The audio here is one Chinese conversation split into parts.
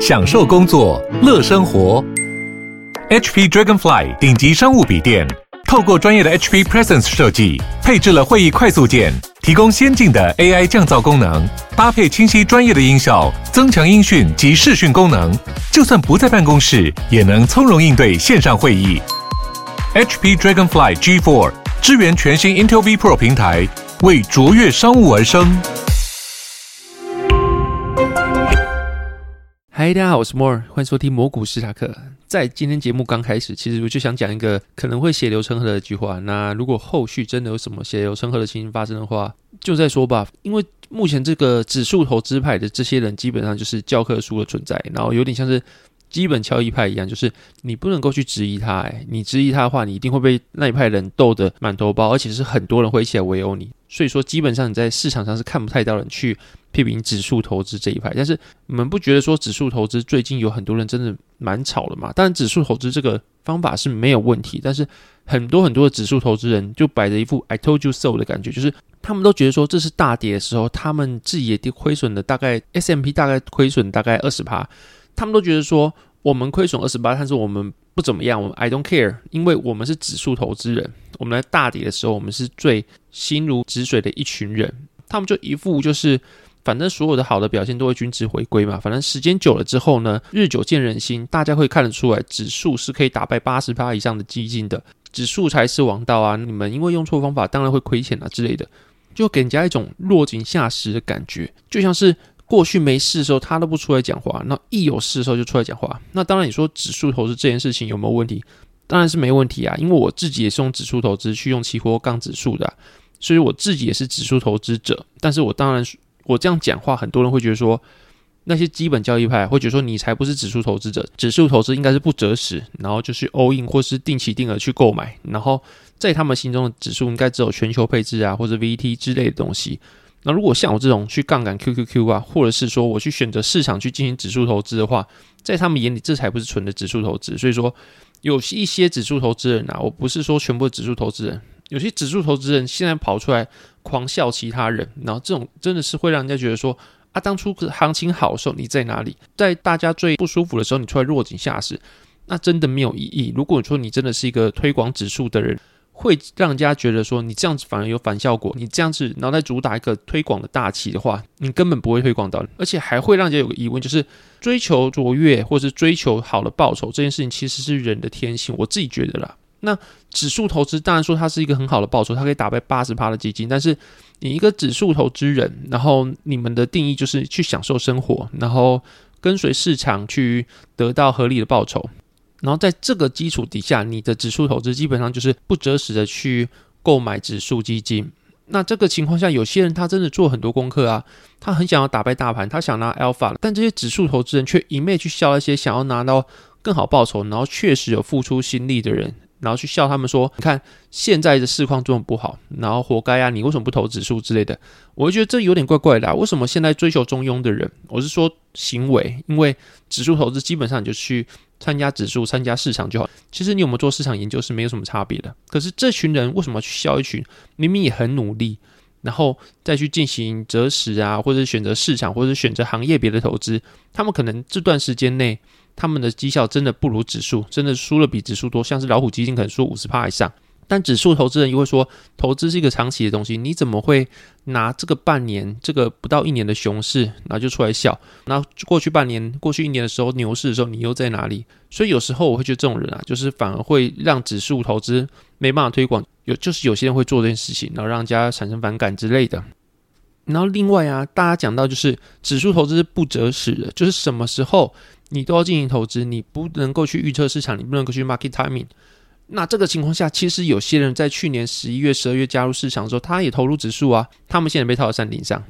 享受工作，乐生活。HP Dragonfly 顶级商务笔电，透过专业的 HP Presence 设计，配置了会议快速键，提供先进的 AI 降噪功能，搭配清晰专业的音效，增强音讯及视讯功能，就算不在办公室，也能从容应对线上会议。HP Dragonfly G4 支援全新 Intel V Pro 平台，为卓越商务而生。嗨，大家好，我是 More，欢迎收听魔股史塔克。在今天节目刚开始，其实我就想讲一个可能会血流成河的一句话。那如果后续真的有什么血流成河的情形发生的话，就再说吧。因为目前这个指数投资派的这些人，基本上就是教科书的存在，然后有点像是。基本敲一派一样，就是你不能够去质疑他，哎，你质疑他的话，你一定会被那一派人斗得满头包，而且是很多人会一起来围殴你。所以说，基本上你在市场上是看不太到人去批评指数投资这一派。但是你们不觉得说指数投资最近有很多人真的蛮吵的嘛？当然，指数投资这个方法是没有问题，但是很多很多的指数投资人就摆着一副 “I told you so” 的感觉，就是他们都觉得说这是大跌的时候，他们自己也亏损的大概 S M P 大概亏损大概二十趴。他们都觉得说，我们亏损二十八，但是我们不怎么样，我们 I don't care，因为我们是指数投资人。我们在大跌的时候，我们是最心如止水的一群人。他们就一副就是，反正所有的好的表现都会均值回归嘛。反正时间久了之后呢，日久见人心，大家会看得出来，指数是可以打败八十趴以上的基金的，指数才是王道啊！你们因为用错方法，当然会亏钱啊之类的，就给人家一种落井下石的感觉，就像是。过去没事的时候，他都不出来讲话，那一有事的时候就出来讲话。那当然，你说指数投资这件事情有没有问题？当然是没问题啊，因为我自己也是用指数投资去用期货杠指数的，所以我自己也是指数投资者。但是我当然，我这样讲话，很多人会觉得说，那些基本交易派会觉得说，你才不是指数投资者，指数投资应该是不择时，然后就是 all in 或是定期定额去购买，然后在他们心中的指数应该只有全球配置啊，或者 VT 之类的东西。那如果像我这种去杠杆 QQQ 啊，或者是说我去选择市场去进行指数投资的话，在他们眼里这才不是纯的指数投资。所以说，有一些指数投资人啊，我不是说全部指数投资人，有些指数投资人现在跑出来狂笑其他人，然后这种真的是会让人家觉得说啊，当初行情好的时候你在哪里？在大家最不舒服的时候你出来落井下石，那真的没有意义。如果说你真的是一个推广指数的人。会让人家觉得说你这样子反而有反效果，你这样子然后再主打一个推广的大旗的话，你根本不会推广到，而且还会让人家有个疑问，就是追求卓越或是追求好的报酬这件事情其实是人的天性，我自己觉得啦。那指数投资当然说它是一个很好的报酬，它可以打败八十趴的基金，但是你一个指数投资人，然后你们的定义就是去享受生活，然后跟随市场去得到合理的报酬。然后在这个基础底下，你的指数投资基本上就是不择时的去购买指数基金。那这个情况下，有些人他真的做很多功课啊，他很想要打败大盘，他想拿 alpha，但这些指数投资人却一昧去笑那些想要拿到更好报酬，然后确实有付出心力的人。然后去笑他们说：“你看现在的市况这么不好，然后活该啊！你为什么不投指数之类的？”我就觉得这有点怪怪的。为什么现在追求中庸的人，我是说行为，因为指数投资基本上你就去参加指数、参加市场就好。其实你有没有做市场研究是没有什么差别的。可是这群人为什么去笑一群明明也很努力，然后再去进行择时啊，或者选择市场，或者选择行业别的投资？他们可能这段时间内。他们的绩效真的不如指数，真的输了比指数多，像是老虎基金可能输五十趴以上。但指数投资人又会说，投资是一个长期的东西，你怎么会拿这个半年、这个不到一年的熊市，然后就出来笑？那过去半年、过去一年的时候，牛市的时候，你又在哪里？所以有时候我会觉得这种人啊，就是反而会让指数投资没办法推广。有就是有些人会做这件事情，然后让人家产生反感之类的。然后另外啊，大家讲到就是指数投资是不择时的，就是什么时候。你都要进行投资，你不能够去预测市场，你不能够去 market timing。那这个情况下，其实有些人在去年十一月、十二月加入市场的时候，他也投入指数啊，他们现在被套在山顶上。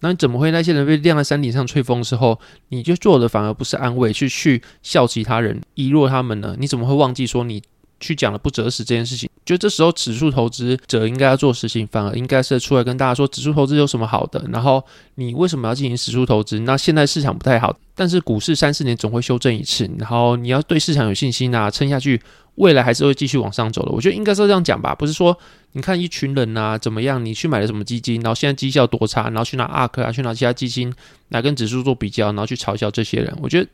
那你怎么会那些人被晾在山顶上吹风之后，你就做的反而不是安慰，去去笑其他人，遗落他们呢？你怎么会忘记说你？去讲了不择时这件事情，觉得这时候指数投资者应该要做事情，反而应该是出来跟大家说指数投资有什么好的，然后你为什么要进行指数投资？那现在市场不太好，但是股市三四年总会修正一次，然后你要对市场有信心啊，撑下去，未来还是会继续往上走的。我觉得应该是这样讲吧，不是说你看一群人啊怎么样？你去买了什么基金，然后现在绩效多差，然后去拿 ARK 啊，去拿其他基金来跟指数做比较，然后去嘲笑这些人，我觉得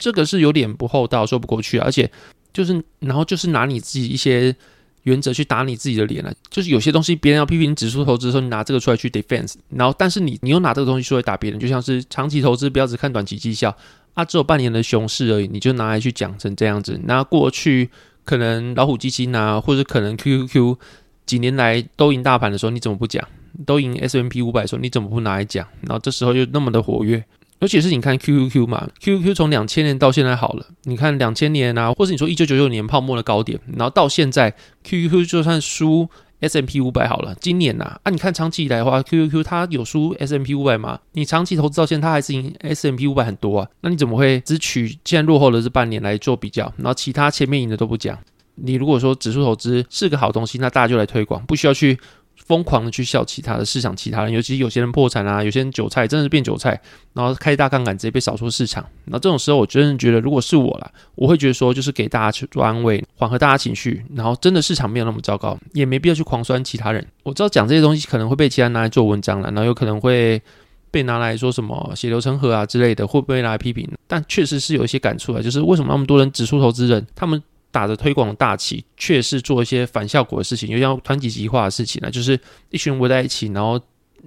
这个是有点不厚道，说不过去。而且就是然后就是拿你自己一些原则去打你自己的脸了。就是有些东西别人要批评指数投资的时候，你拿这个出来去 defense，然后但是你你又拿这个东西出来打别人，就像是长期投资不要只看短期绩效啊，只有半年的熊市而已，你就拿来去讲成这样子。那过去可能老虎基金啊，或者可能 QQQ。几年来都赢大盘的时候，你怎么不讲？都赢 S M P 五百的时候，你怎么不拿来讲？然后这时候又那么的活跃，尤其是你看 Q Q Q 嘛，Q Q Q 从两千年到现在好了，你看两千年啊，或是你说一九九九年泡沫的高点，然后到现在 Q Q Q 就算输 S M P 五百好了，今年呐啊，你看长期以来的话，Q Q Q 它有输 S M P 五百吗？你长期投资到现在，它还是赢 S M P 五百很多啊，那你怎么会只取现在落后的这半年来做比较，然后其他前面赢的都不讲？你如果说指数投资是个好东西，那大家就来推广，不需要去疯狂的去笑其他的市场，其他人，尤其有些人破产啊，有些人韭菜真的是变韭菜，然后开大杠杆直接被扫出市场。那这种时候，我真的觉得，如果是我啦，我会觉得说，就是给大家去做安慰，缓和大家情绪，然后真的市场没有那么糟糕，也没必要去狂酸其他人。我知道讲这些东西可能会被其他人拿来做文章了，然后有可能会被拿来说什么血流成河啊之类的，会不会拿来批评？但确实是有一些感触啊，就是为什么那么多人指数投资人他们。打着推广大旗，却是做一些反效果的事情，就像团体计划的事情呢，就是一群人围在一起，然后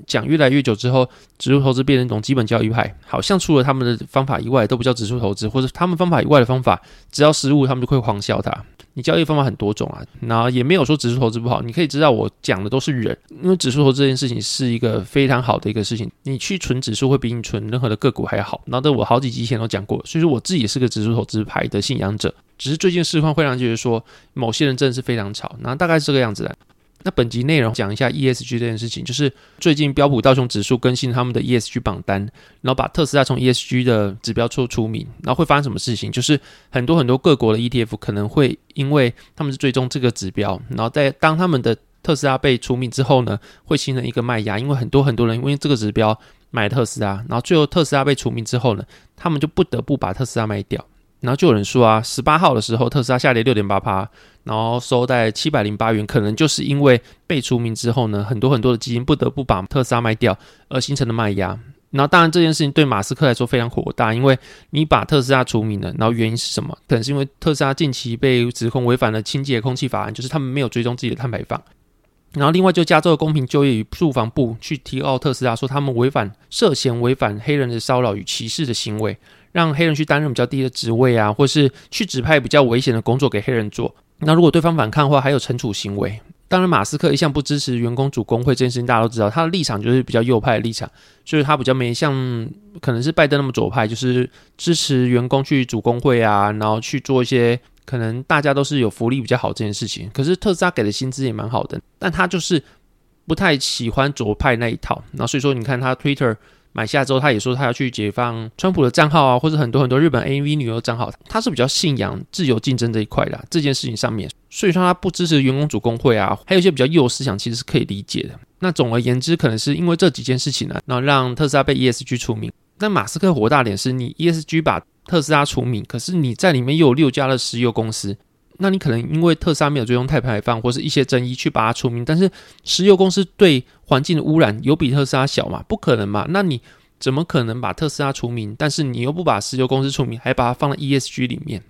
讲越来越久之后，指数投资变成一种基本教育派，好像除了他们的方法以外，都不叫指数投资，或者他们方法以外的方法，只要失误，他们就会狂笑他。你交易方法很多种啊，然后也没有说指数投资不好。你可以知道我讲的都是人，因为指数投资这件事情是一个非常好的一个事情。你去存指数会比你存任何的个股还要好。然后这我好几集前都讲过，所以说我自己也是个指数投资牌的信仰者。只是最近市况会让人觉得说某些人真的是非常吵，那大概是这个样子的。那本集内容讲一下 ESG 这件事情，就是最近标普道琼指数更新他们的 ESG 榜单，然后把特斯拉从 ESG 的指标处除名，然后会发生什么事情？就是很多很多各国的 ETF 可能会因为他们是追踪这个指标，然后在当他们的特斯拉被除名之后呢，会形成一个卖压，因为很多很多人因为这个指标买特斯拉，然后最后特斯拉被除名之后呢，他们就不得不把特斯拉卖掉。然后就有人说啊，十八号的时候特斯拉下跌六点八趴，然后收在七百零八元，可能就是因为被除名之后呢，很多很多的基金不得不把特斯拉卖掉而形成的卖压。然后当然这件事情对马斯克来说非常火大，因为你把特斯拉除名了，然后原因是什么？可能是因为特斯拉近期被指控违反了清洁空气法案，就是他们没有追踪自己的碳排放。然后另外就加州的公平就业与住房部去提告特斯拉，说他们违反涉嫌违反黑人的骚扰与歧视的行为。让黑人去担任比较低的职位啊，或是去指派比较危险的工作给黑人做。那如果对方反抗的话，还有惩处行为。当然，马斯克一向不支持员工组工会这件事情，大家都知道，他的立场就是比较右派的立场，所以他比较没像可能是拜登那么左派，就是支持员工去组工会啊，然后去做一些可能大家都是有福利比较好这件事情。可是特斯拉给的薪资也蛮好的，但他就是不太喜欢左派那一套。那所以说，你看他 Twitter。买下之后，他也说他要去解放川普的账号啊，或者很多很多日本 AV 女优账号。他是比较信仰自由竞争这一块的这件事情上面，所以说他不支持员工主工会啊，还有一些比较右思想，其实是可以理解的。那总而言之，可能是因为这几件事情呢，然后让特斯拉被 ESG 除名。但马斯克火大点是，你 ESG 把特斯拉除名，可是你在里面又有六家的石油公司。那你可能因为特斯拉没有追踪碳排放或是一些争议去把它除名，但是石油公司对环境的污染有比特斯拉小吗？不可能嘛？那你怎么可能把特斯拉除名？但是你又不把石油公司除名，还把它放在 ESG 里面？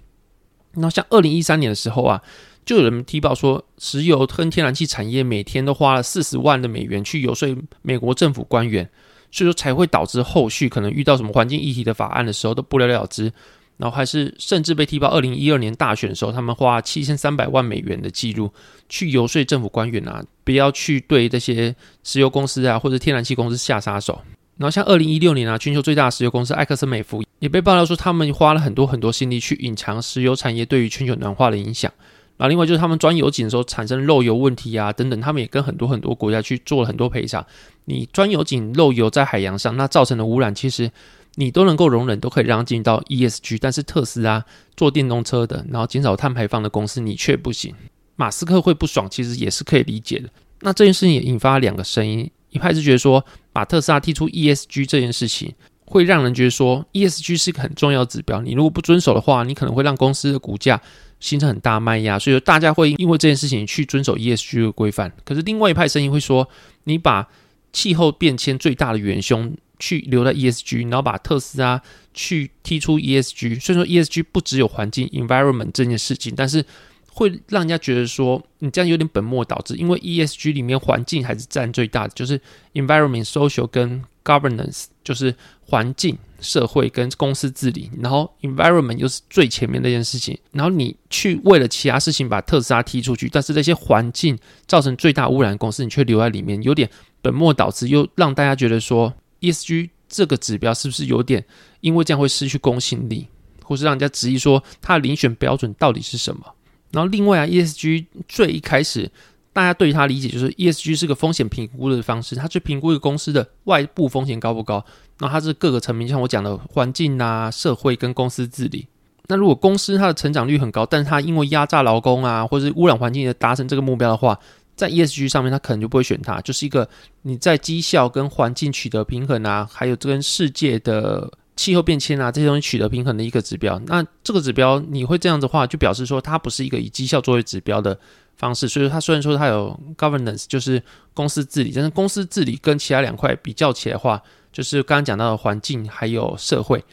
那像二零一三年的时候啊，就有人提报说，石油跟天然气产业每天都花了四十万的美元去游说美国政府官员，所以说才会导致后续可能遇到什么环境议题的法案的时候都不了了之。然后还是甚至被踢爆，二零一二年大选的时候，他们花七千三百万美元的记录去游说政府官员啊，不要去对这些石油公司啊或者天然气公司下杀手。然后像二零一六年啊，全球最大的石油公司埃克森美孚也被爆料说，他们花了很多很多心力去隐藏石油产业对于全球暖化的影响。然后另外就是他们钻油井的时候产生漏油问题啊等等，他们也跟很多很多国家去做了很多赔偿。你钻油井漏油在海洋上，那造成的污染其实。你都能够容忍，都可以让进到 ESG，但是特斯拉做电动车的，然后减少碳排放的公司，你却不行。马斯克会不爽，其实也是可以理解的。那这件事情也引发了两个声音，一派是觉得说，把特斯拉踢出 ESG 这件事情，会让人觉得说 ESG 是一个很重要的指标。你如果不遵守的话，你可能会让公司的股价形成很大卖压。所以说大家会因为这件事情去遵守 ESG 的规范。可是另外一派声音会说，你把气候变迁最大的元凶去留在 ESG，然后把特斯拉去踢出 ESG。所以说 ESG 不只有环境 environment 这件事情，但是会让人家觉得说你这样有点本末倒置。因为 ESG 里面环境还是占最大的，就是 environment、social 跟 governance，就是环境、社会跟公司治理。然后 environment 又是最前面那件事情。然后你去为了其他事情把特斯拉踢出去，但是那些环境造成最大污染的公司你却留在里面，有点。本末倒置，又让大家觉得说 ESG 这个指标是不是有点因为这样会失去公信力，或是让人家质疑说它的遴选标准到底是什么？然后另外啊，ESG 最一开始大家对于它理解就是 ESG 是个风险评估的方式，它去评估一个公司的外部风险高不高。然后它是各个层面，像我讲的环境啊、社会跟公司治理。那如果公司它的成长率很高，但是它因为压榨劳工啊，或是污染环境而达成这个目标的话，在 ESG 上面，他可能就不会选它，就是一个你在绩效跟环境取得平衡啊，还有跟世界的气候变迁啊这些东西取得平衡的一个指标。那这个指标你会这样子的话，就表示说它不是一个以绩效作为指标的方式。所以说，它虽然说它有 governance，就是公司治理，但是公司治理跟其他两块比较起来的话，就是刚刚讲到的环境还有社会，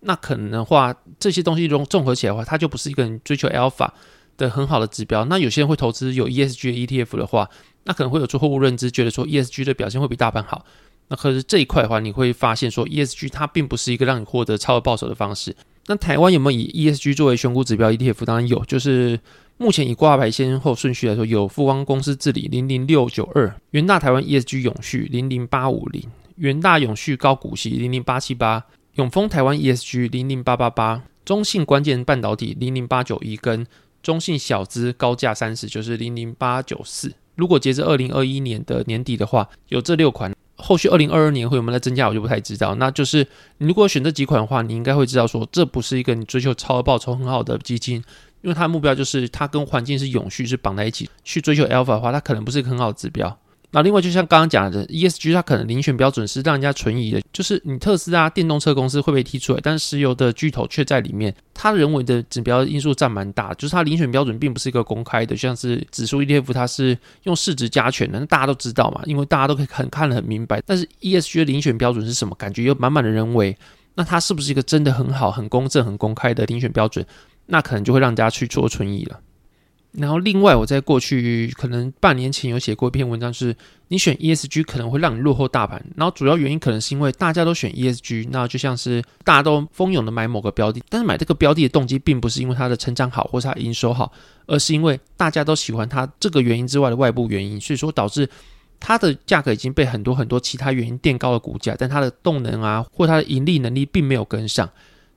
那可能的话这些东西融综合起来的话，它就不是一个追求 alpha。的很好的指标，那有些人会投资有 ESG 的 ETF 的话，那可能会有错误认知，觉得说 ESG 的表现会比大盘好。那可是这一块的话，你会发现说 ESG 它并不是一个让你获得超额报酬的方式。那台湾有没有以 ESG 作为选股指标 ETF？当然有，就是目前以挂牌先后顺序来说，有富邦公司治理零零六九二，元大台湾 ESG 永续零零八五零，元大永续高股息零零八七八，永丰台湾 ESG 零零八八八，中信关键半导体零零八九一跟。中信小资高价三十就是零零八九四，如果截至二零二一年的年底的话，有这六款，后续二零二二年会有没有在增加，我就不太知道。那就是你如果选这几款的话，你应该会知道说，这不是一个你追求超额报酬很好的基金，因为它的目标就是它跟环境是永续是绑在一起，去追求 alpha 的话，它可能不是一个很好的指标。那另外，就像刚刚讲的，ESG 它可能遴选标准是让人家存疑的，就是你特斯拉电动车公司会被踢出来，但是石油的巨头却在里面，它人为的指标因素占蛮大，就是它遴选标准并不是一个公开的，像是指数 ETF 它是用市值加权的，那大家都知道嘛，因为大家都可以很看得很明白。但是 ESG 的遴选标准是什么？感觉又满满的人为，那它是不是一个真的很好、很公正、很公开的遴选标准？那可能就会让人家去做存疑了。然后，另外我在过去可能半年前有写过一篇文章，是你选 ESG 可能会让你落后大盘。然后主要原因可能是因为大家都选 ESG，那就像是大家都蜂拥的买某个标的，但是买这个标的的动机并不是因为它的成长好或是它营收好，而是因为大家都喜欢它这个原因之外的外部原因，所以说导致它的价格已经被很多很多其他原因垫高了股价，但它的动能啊或它的盈利能力并没有跟上，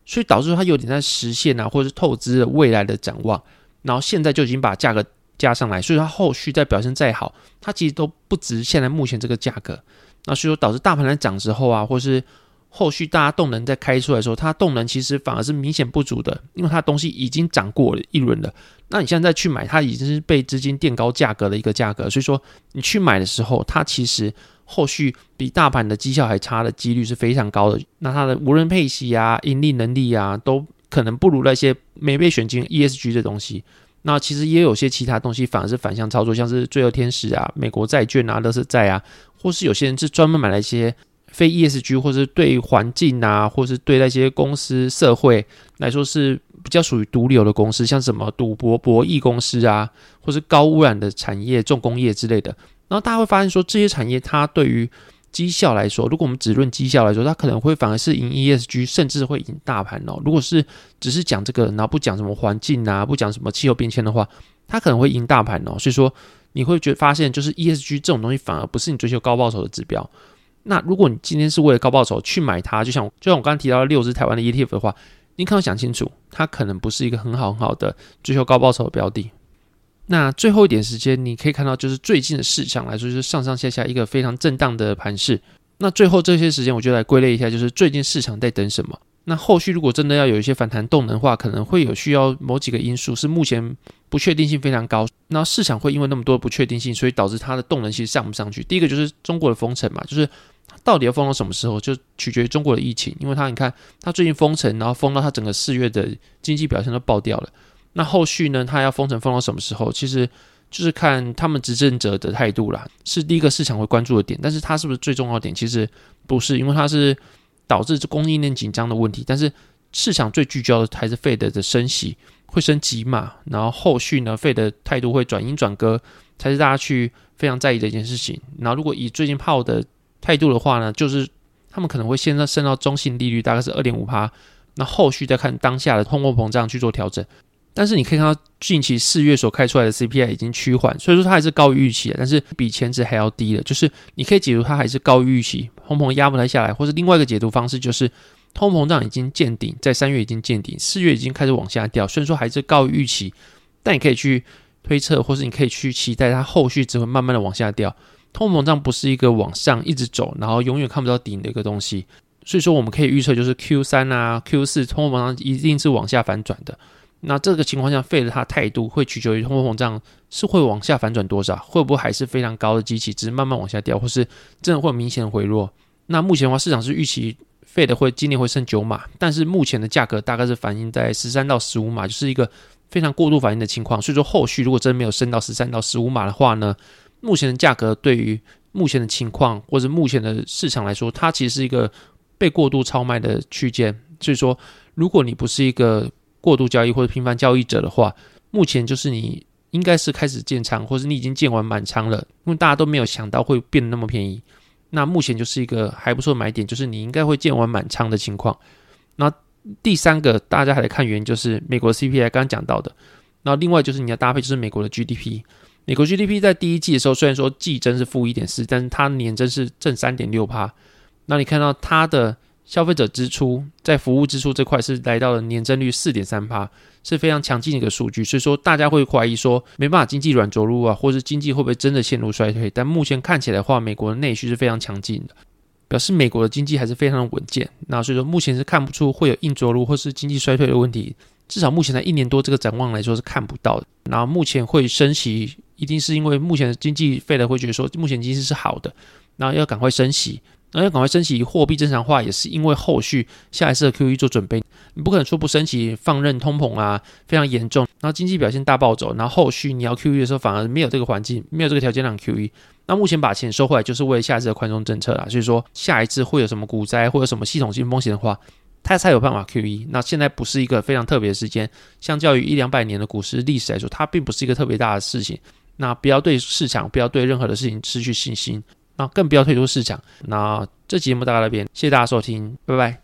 所以导致它有点在实现啊或者是透支未来的展望。然后现在就已经把价格加上来，所以它后续再表现再好，它其实都不值现在目前这个价格。那所以说导致大盘在涨之后啊，或是后续大家动能在开出来的时候，它动能其实反而是明显不足的，因为它东西已经涨过了一轮了。那你现在再去买，它已经是被资金垫高价格的一个价格，所以说你去买的时候，它其实后续比大盘的绩效还差的几率是非常高的。那它的无人配息啊、盈利能力啊都。可能不如那些没被选进 ESG 的东西，那其实也有些其他东西反而是反向操作，像是罪恶天使啊、美国债券啊、乐视债啊，或是有些人是专门买了一些非 ESG 或是对环境啊，或是对那些公司社会来说是比较属于毒瘤的公司，像什么赌博博弈公司啊，或是高污染的产业、重工业之类的。然后大家会发现说，这些产业它对于绩效来说，如果我们只论绩效来说，它可能会反而是赢 ESG，甚至会赢大盘哦。如果是只是讲这个，然后不讲什么环境啊，不讲什么气候变迁的话，它可能会赢大盘哦。所以说，你会觉发现，就是 ESG 这种东西反而不是你追求高报酬的指标。那如果你今天是为了高报酬去买它，就像就像我刚刚提到的六只台湾的 ETF 的话，你可能想清楚，它可能不是一个很好很好的追求高报酬的标的。那最后一点时间，你可以看到，就是最近的市场来说，就是上上下下一个非常震荡的盘势。那最后这些时间，我就来归类一下，就是最近市场在等什么。那后续如果真的要有一些反弹动能的话，可能会有需要某几个因素是目前不确定性非常高，那市场会因为那么多不确定性，所以导致它的动能其实上不上去。第一个就是中国的封城嘛，就是到底要封到什么时候，就取决于中国的疫情，因为它你看它最近封城，然后封到它整个四月的经济表现都爆掉了。那后续呢，它要封城封到什么时候，其实就是看他们执政者的态度啦，是第一个市场会关注的点。但是它是不是最重要的点？其实不是，因为它是导致供应链紧张的问题。但是市场最聚焦的还是费德的升息。会升级嘛？然后后续呢？费的态度会转阴转鸽，才是大家去非常在意的一件事情。然后如果以最近泡的态度的话呢，就是他们可能会现在升到中性利率，大概是二点五趴。那后续再看当下的通货膨胀去做调整。但是你可以看到近期四月所开出来的 CPI 已经趋缓，所以说它还是高于预期的，但是比前值还要低的。就是你可以解读它还是高于预期，通膨压不太下来，或是另外一个解读方式就是。通膨胀已经见顶，在三月已经见顶，四月已经开始往下掉。虽然说还是高于预期，但你可以去推测，或是你可以去期待它后续只会慢慢的往下掉。通膨胀不是一个往上一直走，然后永远看不到顶的一个东西。所以说我们可以预测，就是 Q 三啊、Q 四通膨胀一定是往下反转的。那这个情况下，费了它态度会取决于通货膨胀是会往下反转多少，会不会还是非常高的机器，只是慢慢往下掉，或是真的会明显的回落。那目前的话，市场是预期。费的会今年会升九码，但是目前的价格大概是反映在十三到十五码，就是一个非常过度反应的情况。所以说后续如果真没有升到十三到十五码的话呢，目前的价格对于目前的情况或者目前的市场来说，它其实是一个被过度超卖的区间。所以说，如果你不是一个过度交易或者频繁交易者的话，目前就是你应该是开始建仓，或者你已经建完满仓了，因为大家都没有想到会变得那么便宜。那目前就是一个还不错的买点，就是你应该会建完满仓的情况。那第三个大家还得看原因，就是美国 CPI 刚刚讲到的。那另外就是你要搭配，就是美国的 GDP。美国 GDP 在第一季的时候，虽然说季增是负一点四，但是它年增是正三点六帕。那你看到它的。消费者支出在服务支出这块是来到了年增率四点三趴，是非常强劲的一个数据。所以说大家会怀疑说没办法经济软着陆啊，或是经济会不会真的陷入衰退？但目前看起来的话，美国的内需是非常强劲的，表示美国的经济还是非常的稳健。那所以说目前是看不出会有硬着陆或是经济衰退的问题，至少目前在一年多这个展望来说是看不到的。然后目前会升息，一定是因为目前的经济费了会觉得说目前经济是好的，然后要赶快升息。那要赶快升息，货币正常化也是因为后续下一次的 QE 做准备。你不可能说不升息，放任通膨啊，非常严重，然后经济表现大暴走，然后后续你要 QE 的时候，反而没有这个环境，没有这个条件让 QE。那目前把钱收回来，就是为了下一次的宽松政策啊。所以说下一次会有什么股灾，或者什么系统性风险的话，它才有办法 QE。那现在不是一个非常特别的时间，相较于一两百年的股市历史来说，它并不是一个特别大的事情。那不要对市场，不要对任何的事情失去信心。那更不要退出市场。那这节目到这边，谢谢大家收听，拜拜。